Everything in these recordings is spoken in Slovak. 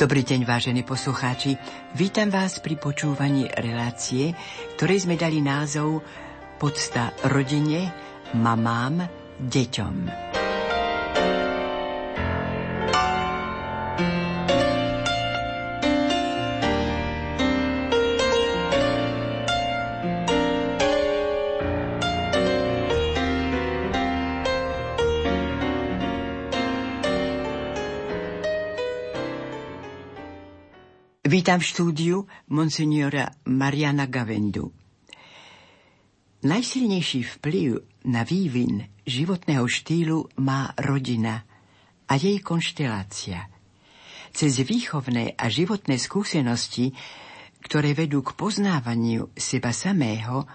Dobrý deň, vážení poslucháči. Vítam vás pri počúvaní relácie, ktorej sme dali názov Podsta rodine, mamám, deťom. Vítam v štúdiu monsignora Mariana Gavendu. Najsilnejší vplyv na vývin životného štýlu má rodina a jej konštelácia. Cez výchovné a životné skúsenosti, ktoré vedú k poznávaniu seba samého,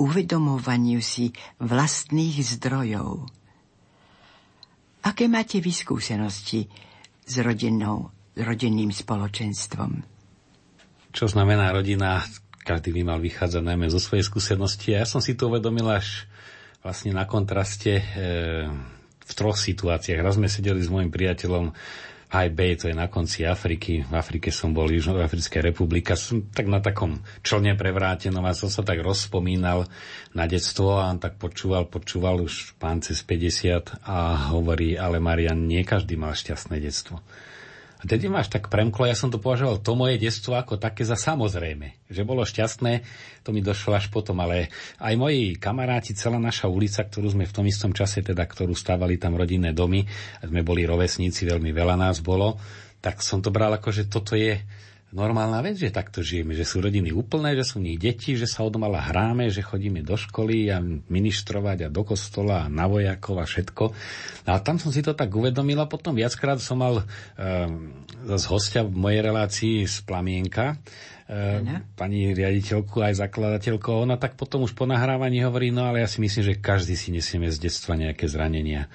uvedomovaniu si vlastných zdrojov. Aké máte vy skúsenosti s rodinou, rodinným spoločenstvom? Čo znamená rodina, každý by mal vychádzať najmä zo svojej skúsenosti. A ja som si to uvedomil až vlastne na kontraste e, v troch situáciách. Raz sme sedeli s môjim priateľom High Bay, to je na konci Afriky. V Afrike som bol, Južnoafrická republika. Som tak na takom člne prevrátenom a som sa tak rozpomínal na detstvo a on tak počúval, počúval už pán cez 50 a hovorí, ale Marian, nie každý mal šťastné detstvo. A tedy máš tak premklo, ja som to považoval to moje detstvo ako také za samozrejme. Že bolo šťastné, to mi došlo až potom, ale aj moji kamaráti, celá naša ulica, ktorú sme v tom istom čase, teda ktorú stávali tam rodinné domy, sme boli rovesníci, veľmi veľa nás bolo, tak som to bral ako, že toto je normálna vec, že takto žijeme, že sú rodiny úplné, že sú v nich deti, že sa odmala hráme, že chodíme do školy a ministrovať a do kostola a na vojakov a všetko. A tam som si to tak uvedomil a potom viackrát som mal um, z hostia v mojej relácii z Plamienka, um, pani riaditeľku aj zakladateľku, ona tak potom už po nahrávaní hovorí, no ale ja si myslím, že každý si nesieme z detstva nejaké zranenia.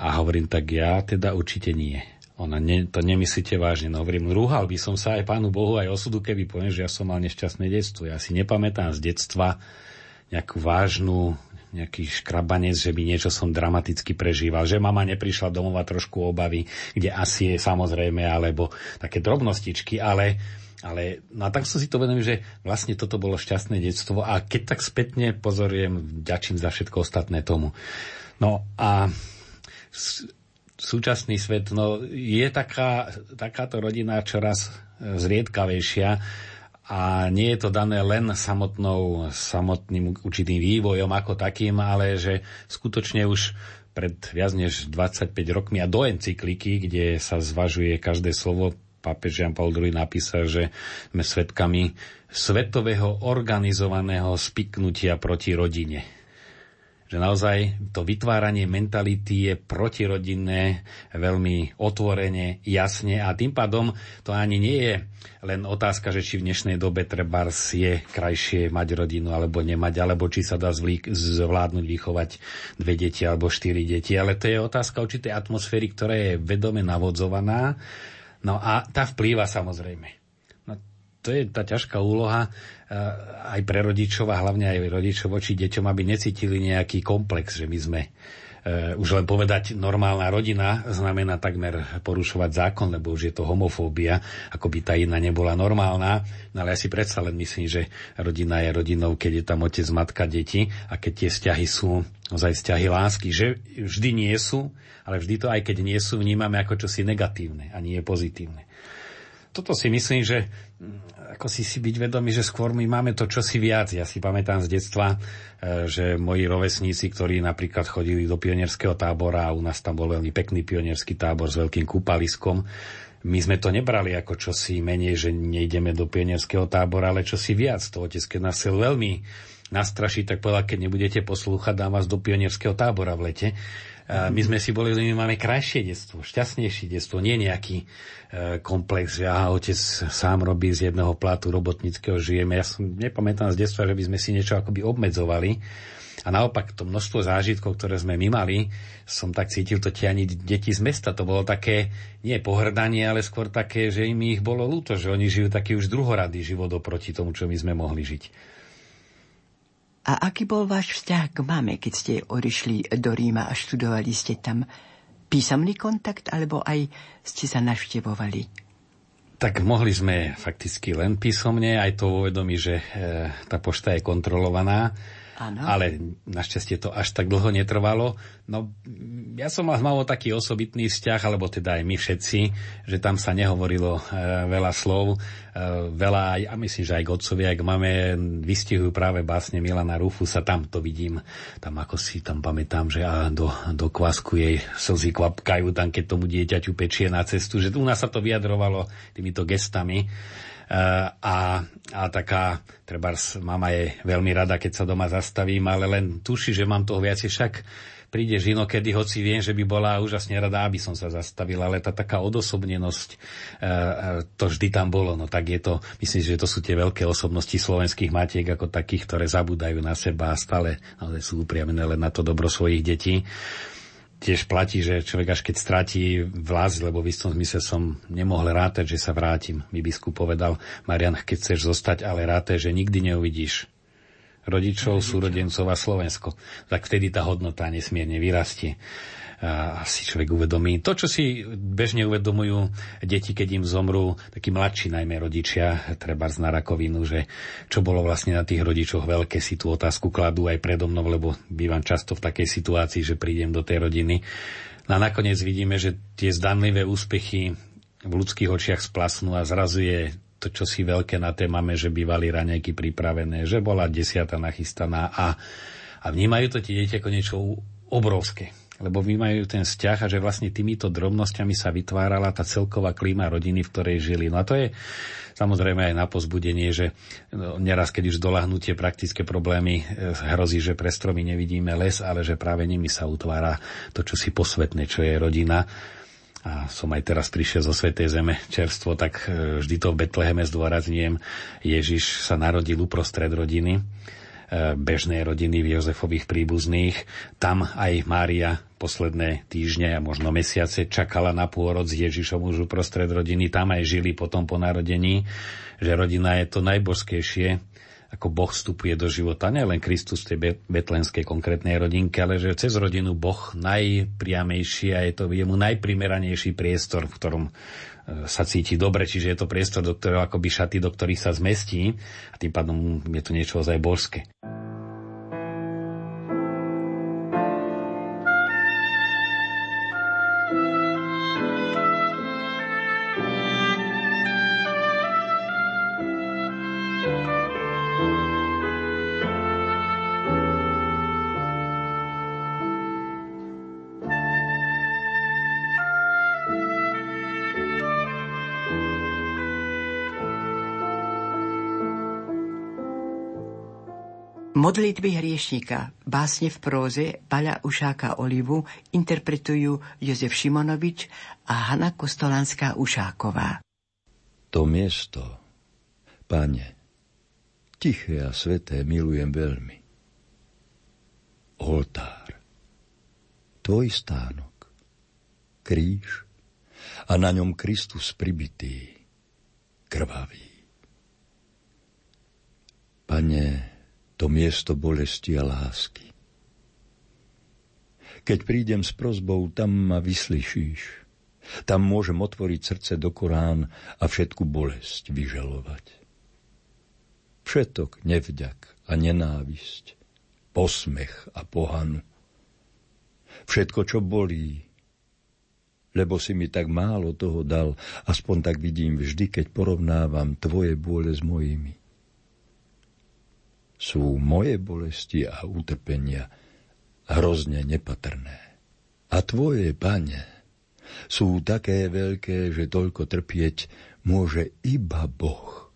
A hovorím, tak ja teda určite nie. Ona ne, to nemyslíte vážne. No hovorím, rúhal by som sa aj Pánu Bohu, aj osudu, keby poviem, že ja som mal nešťastné detstvo. Ja si nepamätám z detstva nejakú vážnu, nejaký škrabanec, že by niečo som dramaticky prežíval, že mama neprišla domov a trošku obavy, kde asi je samozrejme, alebo také drobnostičky, ale ale no tak som si to vedomil, že vlastne toto bolo šťastné detstvo a keď tak spätne pozorujem, ďačím za všetko ostatné tomu. No a súčasný svet, no je taká, takáto rodina čoraz zriedkavejšia a nie je to dané len samotnou, samotným určitým vývojom ako takým, ale že skutočne už pred viac než 25 rokmi a do encykliky, kde sa zvažuje každé slovo, pápež Jan Paul II napísal, že sme svetkami svetového organizovaného spiknutia proti rodine že naozaj to vytváranie mentality je protirodinné, veľmi otvorene, jasne. A tým pádom to ani nie je len otázka, že či v dnešnej dobe treba je krajšie mať rodinu alebo nemať, alebo či sa dá zvládnuť vychovať dve deti alebo štyri deti, ale to je otázka určitej atmosféry, ktorá je vedome navodzovaná, no a tá vplýva samozrejme. To je tá ťažká úloha aj pre rodičov a hlavne aj rodičov voči deťom, aby necítili nejaký komplex, že my sme uh, už len povedať normálna rodina znamená takmer porušovať zákon, lebo už je to homofóbia, ako by tá iná nebola normálna. No ale ja si predsa len myslím, že rodina je rodinou, keď je tam otec, matka, deti a keď tie vzťahy sú ozaj vzťahy lásky, že vždy nie sú, ale vždy to aj keď nie sú, vnímame ako čosi negatívne a nie pozitívne toto si myslím, že ako si si byť vedomý, že skôr my máme to čosi viac. Ja si pamätám z detstva, e, že moji rovesníci, ktorí napríklad chodili do pionierského tábora a u nás tam bol veľmi pekný pionierský tábor s veľkým kúpaliskom, my sme to nebrali ako čosi menej, že nejdeme do pionierského tábora, ale čosi viac. To otec, keď nás chcel veľmi nastrašiť, tak povedal, keď nebudete poslúchať, dám vás do pionierského tábora v lete. My sme si boli, my máme krajšie detstvo, šťastnejšie detstvo, nie nejaký e, komplex, že aha, otec sám robí z jedného plátu robotnického žijeme. Ja som nepamätám z detstva, že by sme si niečo akoby obmedzovali. A naopak to množstvo zážitkov, ktoré sme my mali, som tak cítil to ani deti z mesta. To bolo také, nie pohrdanie, ale skôr také, že im ich bolo ľúto, že oni žijú taký už druhoradý život oproti tomu, čo my sme mohli žiť. A aký bol váš vzťah k mame, keď ste odišli do Ríma a študovali ste tam? Písomný kontakt, alebo aj ste sa navštevovali? Tak mohli sme fakticky len písomne, aj to uvedomí, že e, tá pošta je kontrolovaná Áno. ale našťastie to až tak dlho netrvalo. No, ja som mal, mal taký osobitný vzťah, alebo teda aj my všetci, že tam sa nehovorilo e, veľa slov, e, veľa, a myslím, že aj k otcovi, aj k mame vystihujú práve básne Milana Rufusa, tam to vidím, tam ako si tam pamätám, že a do, do kvasku jej slzy kvapkajú tam, keď tomu dieťaťu pečie na cestu, že u nás sa to vyjadrovalo týmito gestami. Eh, a, a taká, treba mama je veľmi rada, keď sa doma zastavím, ale len tuší, že mám toho viacej, však prídeš inokedy, hoci viem, že by bola úžasne rada, aby som sa zastavil, ale tá taká odosobnenosť, eh, to vždy tam bolo, no tak je to, myslím, že to sú tie veľké osobnosti slovenských matiek ako takých, ktoré zabúdajú na seba a stále ale sú upriamené len na to dobro svojich detí tiež platí, že človek až keď stratí vlast, lebo v istom zmysle som nemohol rátať, že sa vrátim. Mi biskup povedal, Marian, keď chceš zostať, ale rátaj, že nikdy neuvidíš rodičov, súrodencov a Slovensko. Tak vtedy tá hodnota nesmierne vyrastie a si človek uvedomí. To, čo si bežne uvedomujú deti, keď im zomrú, takí mladší najmä rodičia, treba na rakovinu, že čo bolo vlastne na tých rodičoch veľké, si tú otázku kladú aj predo mnou, lebo bývam často v takej situácii, že prídem do tej rodiny. A nakoniec vidíme, že tie zdanlivé úspechy v ľudských očiach splasnú a zrazu je to, čo si veľké na té máme, že bývali raňajky pripravené, že bola desiata nachystaná a, a vnímajú to tie deti ako niečo obrovské lebo vnímajú ten vzťah a že vlastne týmito drobnosťami sa vytvárala tá celková klíma rodiny, v ktorej žili. No a to je samozrejme aj na pozbudenie, že no, neraz, keď už dolahnutie tie praktické problémy, e, hrozí, že pre stromy nevidíme les, ale že práve nimi sa utvára to, čo si posvetné, čo je rodina a som aj teraz prišiel zo Svetej Zeme čerstvo, tak e, vždy to v Betleheme zdôrazňujem. Ježiš sa narodil uprostred rodiny bežnej rodiny v Jozefových príbuzných. Tam aj Mária posledné týždne a možno mesiace čakala na pôrod s Ježišom už uprostred rodiny. Tam aj žili potom po narodení, že rodina je to najbožskejšie, ako Boh vstupuje do života, nielen Kristus v tej betlenskej konkrétnej rodinke, ale že cez rodinu Boh najpriamejší a je to jemu najprimeranejší priestor, v ktorom sa cíti dobre, čiže je to priestor, do ktorého akoby šaty, do ktorých sa zmestí a tým pádom je to niečo ozaj božské. Modlitby hriešnika, básne v próze Paľa Ušáka Olivu interpretujú Jozef Šimonovič a Hanna Kostolanská Ušáková. To miesto, pane, tiché a sveté milujem veľmi. Oltár, tvoj stánok, kríž a na ňom Kristus pribitý, krvavý. Pane, to miesto bolesti a lásky. Keď prídem s prozbou, tam ma vyslyšíš. Tam môžem otvoriť srdce do Korán a všetku bolesť vyžalovať. Všetok nevďak a nenávisť, posmech a pohanu. Všetko, čo bolí, lebo si mi tak málo toho dal, aspoň tak vidím vždy, keď porovnávam tvoje bôle s mojimi sú moje bolesti a utrpenia hrozne nepatrné. A tvoje, pane, sú také veľké, že toľko trpieť môže iba Boh.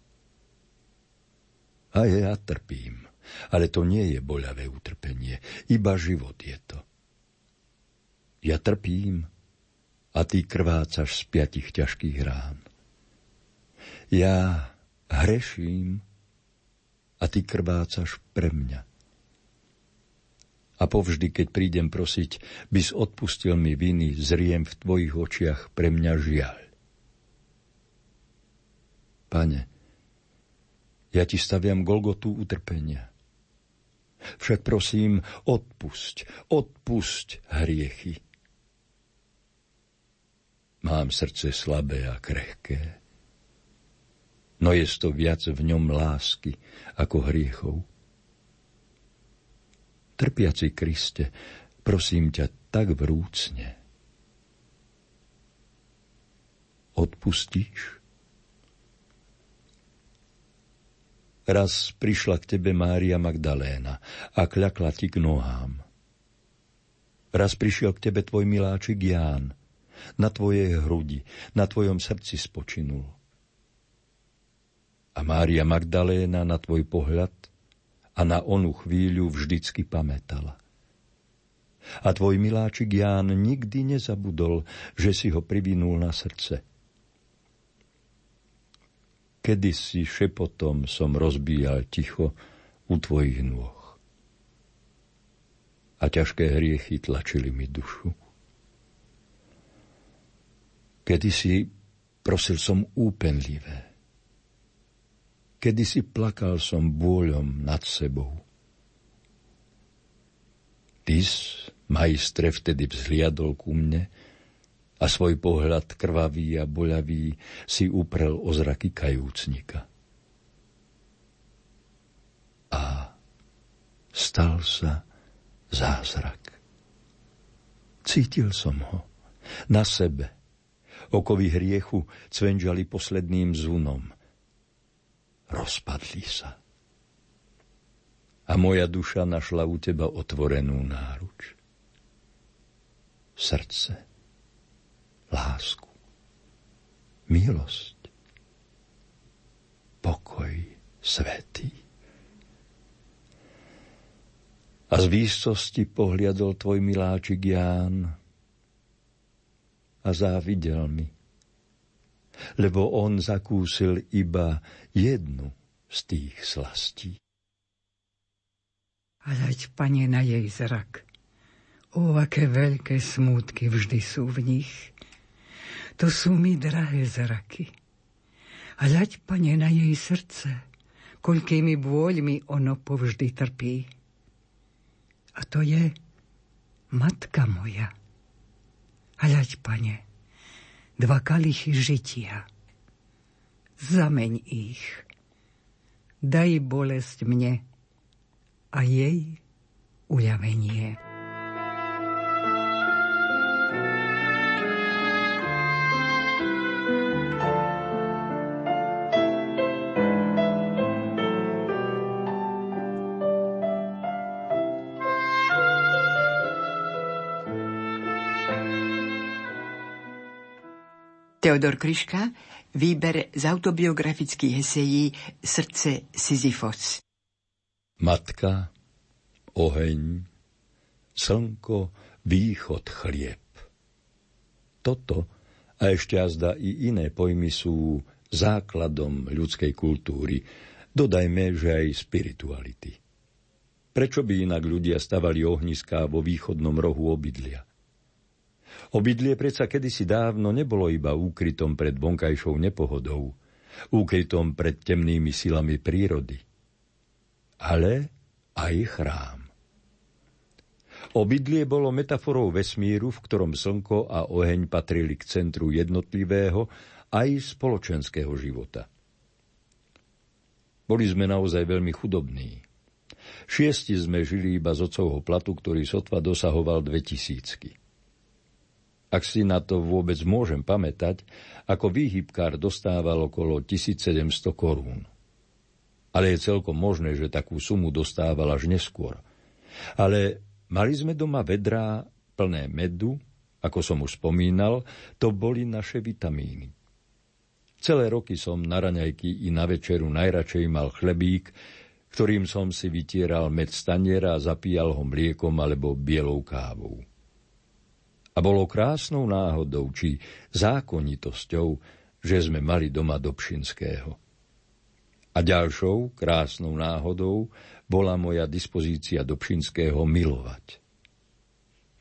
A ja trpím, ale to nie je boľavé utrpenie, iba život je to. Ja trpím a ty krvácaš z piatich ťažkých rán. Ja hreším a ty krvácaš pre mňa. A povždy, keď prídem prosiť, bys odpustil mi viny, zriem v tvojich očiach pre mňa žiaľ. Pane, ja ti staviam Golgotu utrpenia. Však prosím, odpusť, odpusť hriechy. Mám srdce slabé a krehké no je to viac v ňom lásky ako hriechov. Trpiaci Kriste, prosím ťa tak vrúcne. Odpustíš? Raz prišla k tebe Mária Magdaléna a kľakla ti k nohám. Raz prišiel k tebe tvoj miláčik Ján, na tvojej hrudi, na tvojom srdci spočinul. A Mária Magdaléna na tvoj pohľad a na onu chvíľu vždycky pamätala. A tvoj miláčik Ján nikdy nezabudol, že si ho privinul na srdce. Kedysi šepotom som rozbíjal ticho u tvojich nôh. A ťažké hriechy tlačili mi dušu. Kedysi prosil som úpenlivé Kedy si plakal som bôľom nad sebou. Tys, majstre, vtedy vzhliadol ku mne a svoj pohľad krvavý a boľavý si uprel o zraky kajúcnika. A stal sa zázrak. Cítil som ho na sebe. Okovy hriechu cvenžali posledným zunom rozpadli sa. A moja duša našla u teba otvorenú náruč. Srdce, lásku, milosť, pokoj svetý. A z výsosti pohliadol tvoj miláčik Ján a závidel mi lebo on zakúsil iba jednu z tých slastí. Hľaď, pane, na jej zrak. O, aké veľké smútky vždy sú v nich. To sú mi drahé zraky. Hľaď, pane, na jej srdce, koľkými bôľmi ono povždy trpí. A to je matka moja. Hľaď, pane, dva kalichy žitia. Zameň ich. Daj bolesť mne a jej uľavenie. Teodor Kryška, výber z autobiografických esejí Srdce Sisyfos. Matka, oheň, slnko, východ, chlieb. Toto a ešte azda i iné pojmy sú základom ľudskej kultúry, dodajme, že aj spirituality. Prečo by inak ľudia stavali ohniská vo východnom rohu obydlia? Obydlie predsa kedysi dávno nebolo iba úkrytom pred vonkajšou nepohodou, úkrytom pred temnými silami prírody, ale aj chrám. Obydlie bolo metaforou vesmíru, v ktorom slnko a oheň patrili k centru jednotlivého aj spoločenského života. Boli sme naozaj veľmi chudobní. Šiesti sme žili iba z ocovho platu, ktorý sotva dosahoval dve tisícky ak si na to vôbec môžem pamätať, ako výhybkár dostával okolo 1700 korún. Ale je celkom možné, že takú sumu dostával až neskôr. Ale mali sme doma vedrá plné medu, ako som už spomínal, to boli naše vitamíny. Celé roky som na raňajky i na večeru najradšej mal chlebík, ktorým som si vytieral med staniera a zapíjal ho mliekom alebo bielou kávou. A bolo krásnou náhodou či zákonitosťou, že sme mali doma Dobšinského. A ďalšou krásnou náhodou bola moja dispozícia Dobšinského milovať.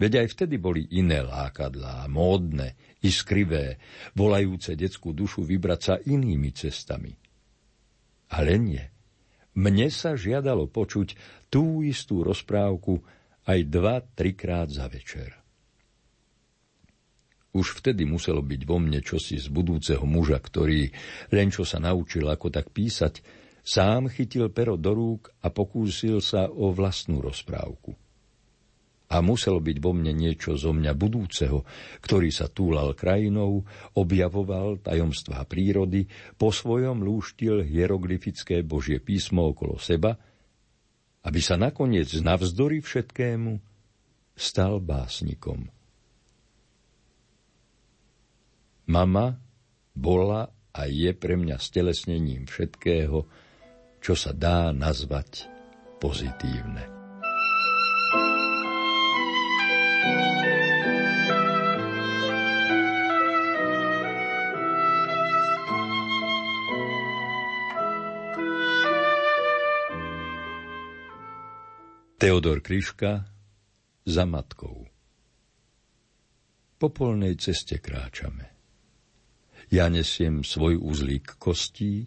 Veď aj vtedy boli iné lákadlá, módne, iskrivé, volajúce detskú dušu vybrať sa inými cestami. Ale nie. Mne sa žiadalo počuť tú istú rozprávku aj dva, trikrát za večer. Už vtedy muselo byť vo mne čosi z budúceho muža, ktorý, len čo sa naučil ako tak písať, sám chytil pero do rúk a pokúsil sa o vlastnú rozprávku. A muselo byť vo mne niečo zo mňa budúceho, ktorý sa túlal krajinou, objavoval tajomstvá prírody, po svojom lúštil hieroglyfické Božie písmo okolo seba, aby sa nakoniec navzdory všetkému stal básnikom. Mama bola a je pre mňa stelesnením všetkého, čo sa dá nazvať pozitívne. Teodor Kryška za matkou. Po polnej ceste kráčame. Ja nesiem svoj uzlík kostí,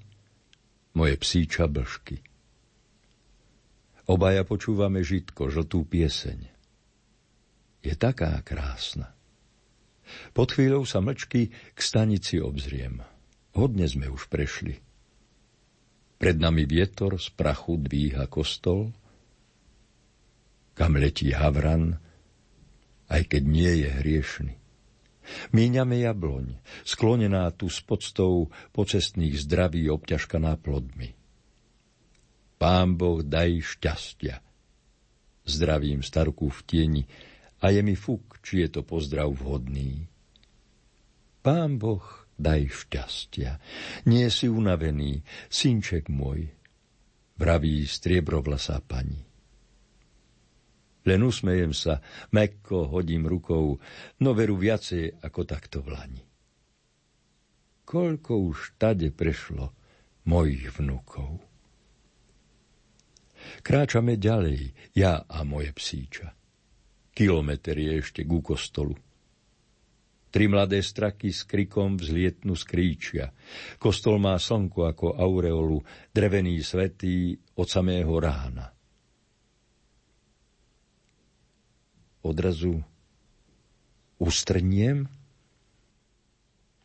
moje psíča blšky. Obaja počúvame žitko, žltú pieseň. Je taká krásna. Pod chvíľou sa mlčky k stanici obzriem. Hodne sme už prešli. Pred nami vietor z prachu dvíha kostol, kam letí havran, aj keď nie je hriešny. Míňame jabloň, sklonená tu s podstou počestných zdraví obťažkaná plodmi. Pán Boh daj šťastia. Zdravím starku v tieni a je mi fuk, či je to pozdrav vhodný. Pán Boh daj šťastia. Nie si unavený, synček môj, vraví striebrovlasá pani. Len usmejem sa, mekko hodím rukou, no veru viacej ako takto v lani. Koľko už tade prešlo mojich vnúkov. Kráčame ďalej, ja a moje psíča. Kilometr je ešte ku kostolu. Tri mladé straky s krikom vzlietnú skríčia. Kostol má slnko ako aureolu, drevený svetý od samého rána. Odrazu ustrniem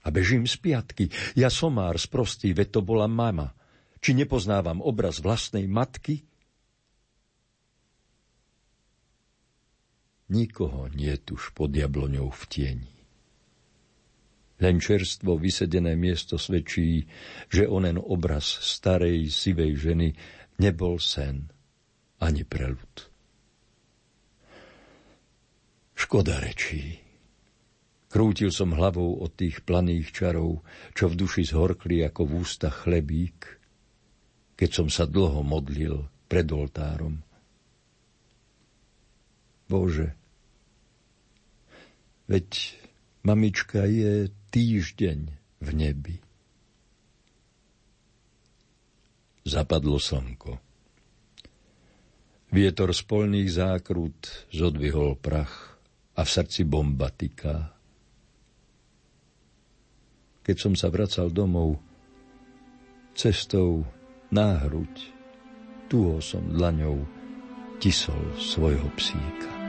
a bežím z piatky. Ja somár sprostý, veď to bola mama. Či nepoznávam obraz vlastnej matky? Nikoho nie tuž pod jabloňou v tieni. Len čerstvo vysedené miesto svedčí, že onen obraz starej sivej ženy nebol sen ani prelud. Škoda rečí. Krútil som hlavou od tých planých čarov, čo v duši zhorkli ako v ústa chlebík, keď som sa dlho modlil pred oltárom. Bože, veď mamička je týždeň v nebi. Zapadlo slnko. Vietor z polných zákrut zodvihol prach a v srdci bomba tyká. Keď som sa vracal domov, cestou náhruď, tuho som dlaňou tisol svojho psíka.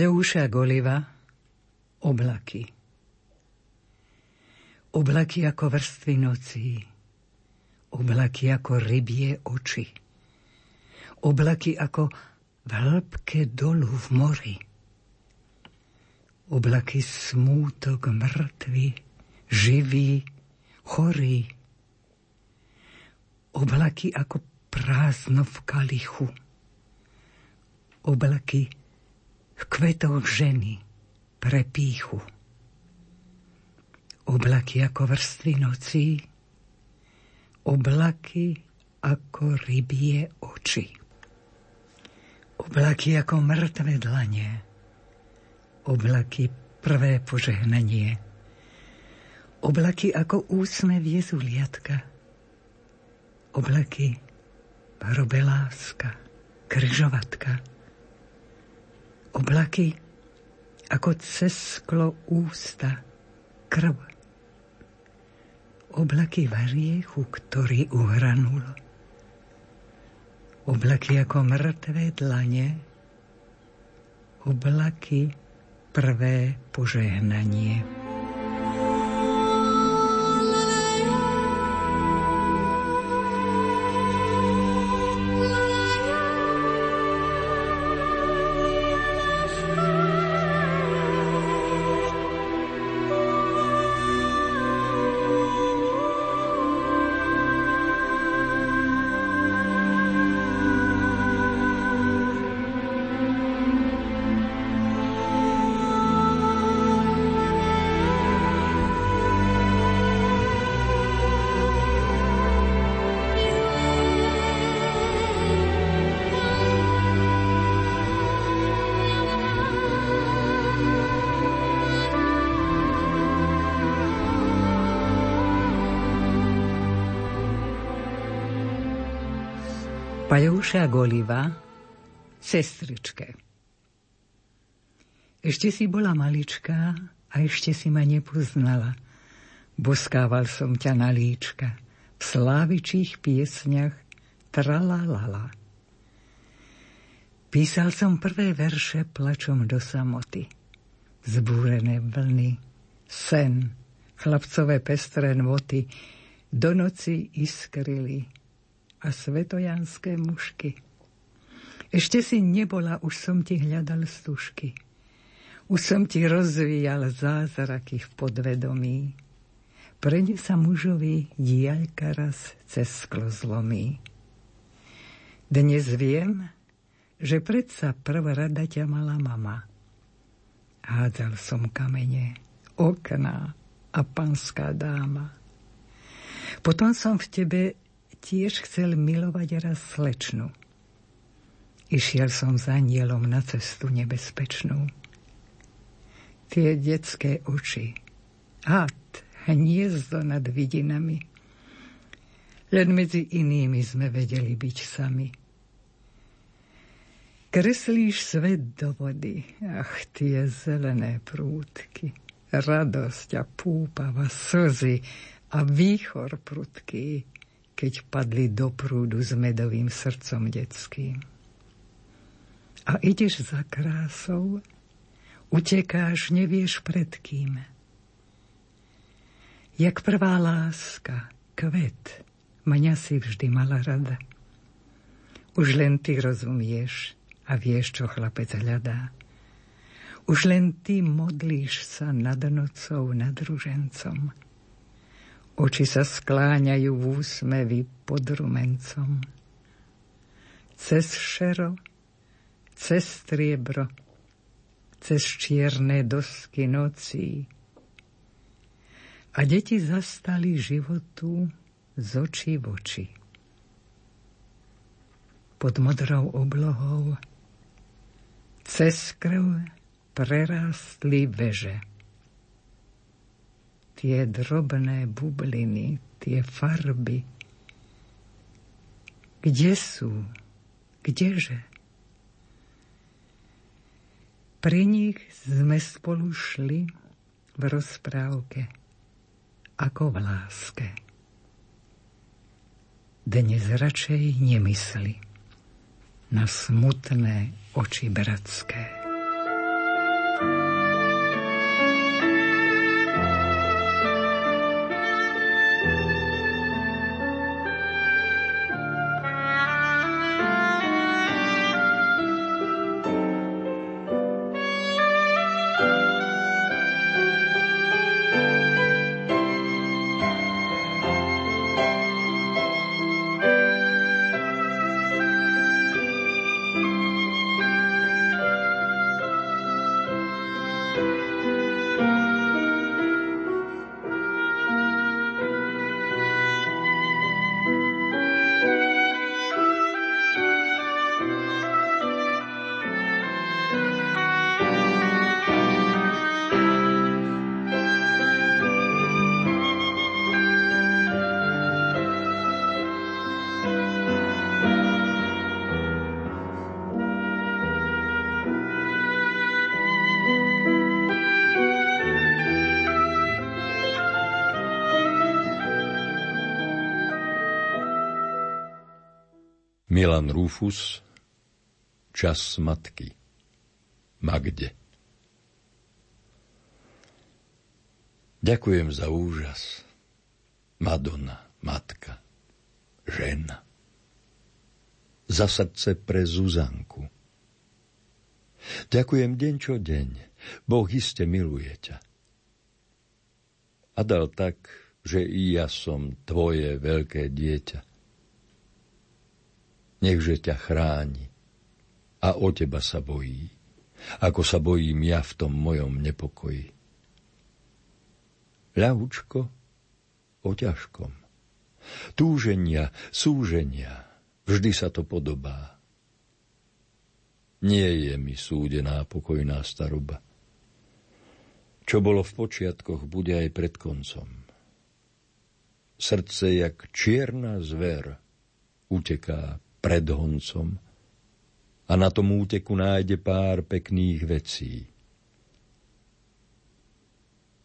Paľouša Goliva Oblaky. Oblaky ako vrstvy nocí, oblaky ako rybie oči, oblaky ako v hĺbke dolu v mori, oblaky smútok mŕtvy, živý, chorý, oblaky ako prázdno v kalichu, oblaky kvetov ženy pre píchu. Oblaky ako vrstvy nocí, oblaky ako rybie oči. Oblaky ako mŕtve dlanie, oblaky prvé požehnanie, oblaky ako úsne viezuliatka, oblaky hrobe láska, kryžovatka, Oblaky ako cez sklo ústa, krv. Oblaky variechu, ktorý uhranul. Oblaky ako mŕtve dlane, oblaky prvé požehnanie. Pajouša Goliva, sestričke. Ešte si bola maličká a ešte si ma nepoznala. Boskával som ťa na líčka v slávičích piesňach tralalala. Písal som prvé verše plačom do samoty. Zbúrené vlny, sen, chlapcové pestré nvoty, do noci iskrili a svetojanské mušky. Ešte si nebola, už som ti hľadal stužky. Už som ti rozvíjal zázraky v podvedomí. Prede sa mužovi diaľka raz cez sklo zlomí. Dnes viem, že predsa prvá rada ťa mala mama. Hádzal som kamene, okná a panská dáma. Potom som v tebe tiež chcel milovať raz slečnu. Išiel som za nielom na cestu nebezpečnú. Tie detské oči, had, hniezdo nad vidinami. Len medzi inými sme vedeli byť sami. Kreslíš svet do vody, ach, tie zelené prúdky, radosť a púpava, slzy a výchor prudký, keď padli do prúdu s medovým srdcom detským. A ideš za krásou, utekáš, nevieš pred kým. Jak prvá láska, kvet, mňa si vždy mala rada. Už len ty rozumieš a vieš, čo chlapec hľadá. Už len ty modlíš sa nad nocou, nad ružencom Oči sa skláňajú v úsmevi pod rumencom. Cez šero, cez striebro, cez čierne dosky nocí. A deti zastali životu z očí v oči. Pod modrou oblohou cez krv prerástli veže tie drobné bubliny, tie farby. Kde sú? Kdeže? Pri nich sme spolu šli v rozprávke, ako v láske. Dnes radšej nemysli na smutné oči bratské. Milan Rufus Čas matky Magde Ďakujem za úžas. Madonna, matka, žena. Za srdce pre Zuzanku. Ďakujem deň čo deň. Boh iste miluje ťa. A dal tak, že i ja som tvoje veľké dieťa. Nechže ťa chráni a o teba sa bojí, ako sa bojím ja v tom mojom nepokoji ľahučko o ťažkom. Túženia, súženia, vždy sa to podobá. Nie je mi súdená pokojná staroba. Čo bolo v počiatkoch, bude aj pred koncom. Srdce, jak čierna zver, uteká pred honcom a na tom úteku nájde pár pekných vecí –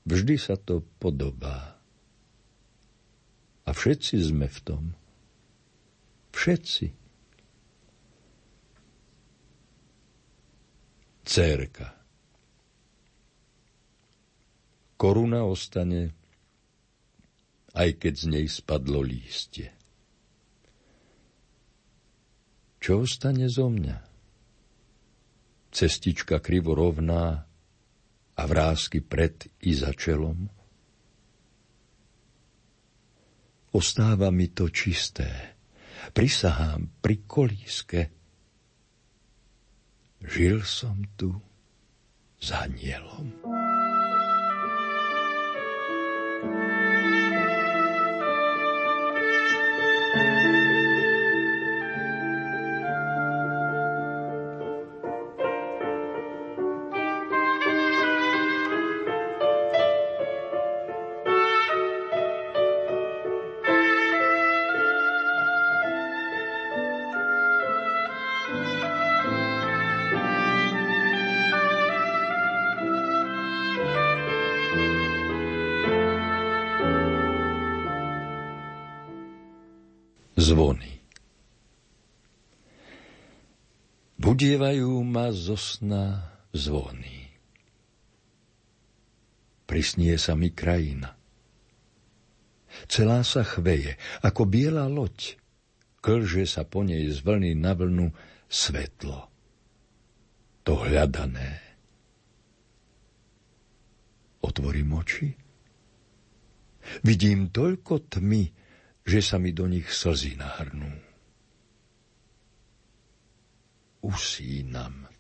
Vždy sa to podobá. A všetci sme v tom. Všetci. Cérka. Koruna ostane, aj keď z nej spadlo lístie. Čo ostane zo mňa? Cestička krivo rovná, a vrázky pred i za čelom? Ostáva mi to čisté, prisahám pri kolíske. Žil som tu za nielom. Zvony Budievajú ma zo sna zvony. Prisnie sa mi krajina. Celá sa chveje, ako biela loď. Klže sa po nej z vlny na vlnu svetlo. To hľadané. Otvorím oči. Vidím toľko tmy, že sa mi do nich slzy nahrnú. Usínam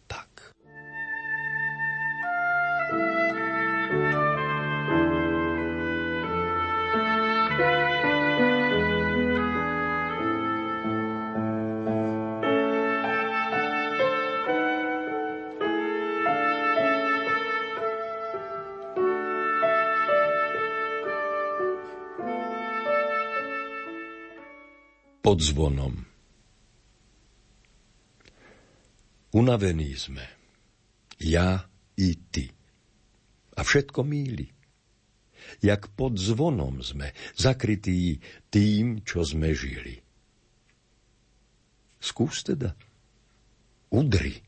pod zvonom. Unavení sme, ja i ty. A všetko míli. Jak pod zvonom sme, zakrytí tým, čo sme žili. Skús teda. Udri.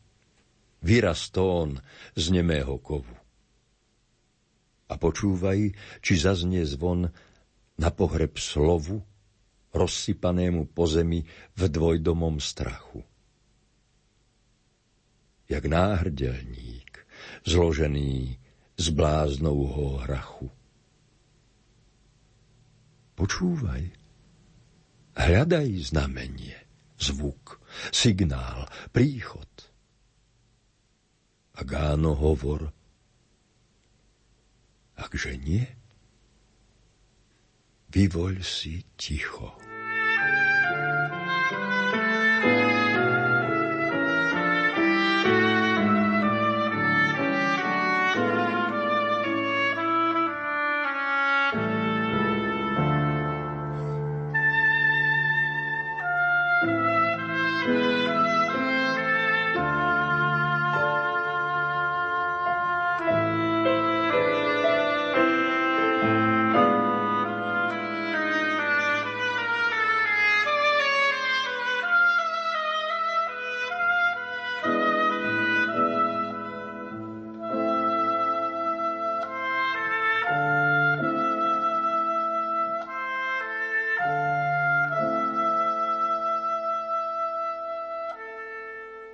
Vyraz tón z nemého kovu. A počúvaj, či zaznie zvon na pohreb slovu, rozsypanému po zemi v dvojdomom strachu. Jak náhrdelník, zložený z bláznovho hrachu. Počúvaj, hľadaj znamenie, zvuk, signál, príchod. Ak áno, hovor, akže nie, vyvoľ si ticho.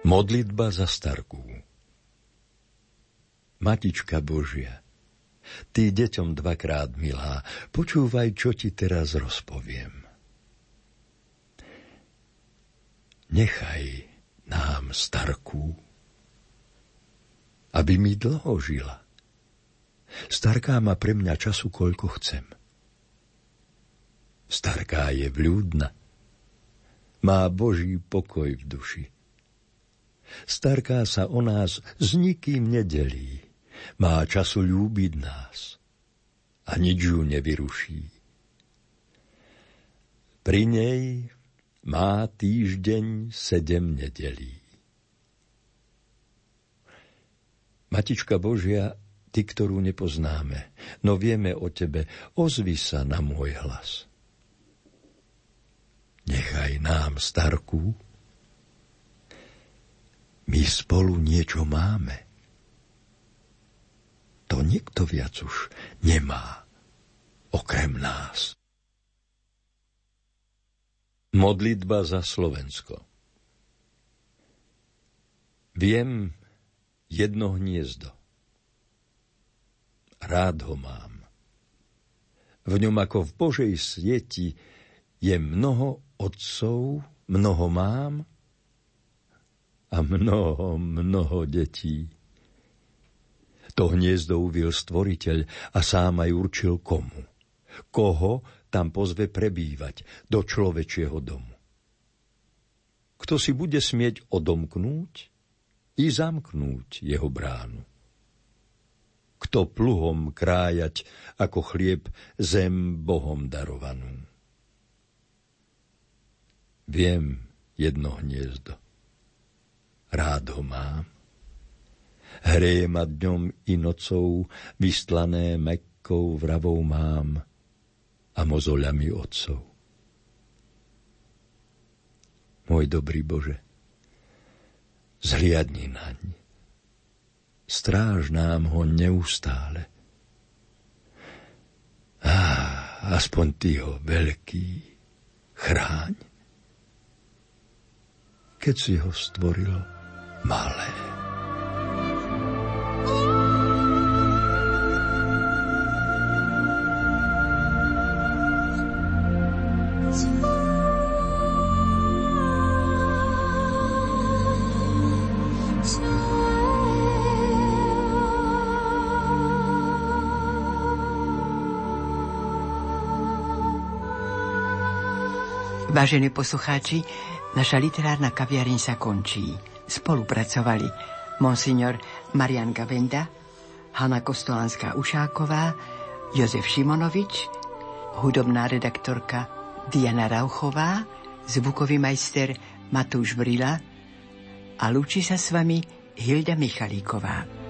Modlitba za starkú. Matička Božia, ty deťom dvakrát milá, počúvaj, čo ti teraz rozpoviem. Nechaj nám starkú, aby mi dlho žila. Starká má pre mňa času, koľko chcem. Starká je vľúdna, má Boží pokoj v duši. Starká sa o nás s nikým nedelí. Má času ľúbiť nás a nič ju nevyruší. Pri nej má týždeň sedem nedelí. Matička Božia, ty, ktorú nepoznáme, no vieme o tebe, ozvi sa na môj hlas. Nechaj nám starku, my spolu niečo máme. To nikto viac už nemá, okrem nás. Modlitba za Slovensko Viem jedno hniezdo. Rád ho mám. V ňom ako v Božej sieti je mnoho otcov, mnoho mám a mnoho, mnoho detí. To hniezdo uvil stvoriteľ a sám aj určil komu. Koho tam pozve prebývať do človečieho domu. Kto si bude smieť odomknúť i zamknúť jeho bránu. Kto pluhom krájať ako chlieb zem Bohom darovanú. Viem jedno hniezdo rád ho mám. Hreje ma dňom i nocou, vystlané mekkou vravou mám a mozoľami otcov. Môj dobrý Bože, zhliadni naň. Stráž nám ho neustále. Á, aspoň ty ho veľký chráň. Keď si ho stvoril, malé. Vážení poslucháči, naša literárna kaviareň sa končí spolupracovali monsignor Marian Gavenda, Hanna Kostolanská Ušáková, Jozef Šimonovič, hudobná redaktorka Diana Rauchová, zvukový majster Matúš Brila a lúči sa s vami Hilda Michalíková.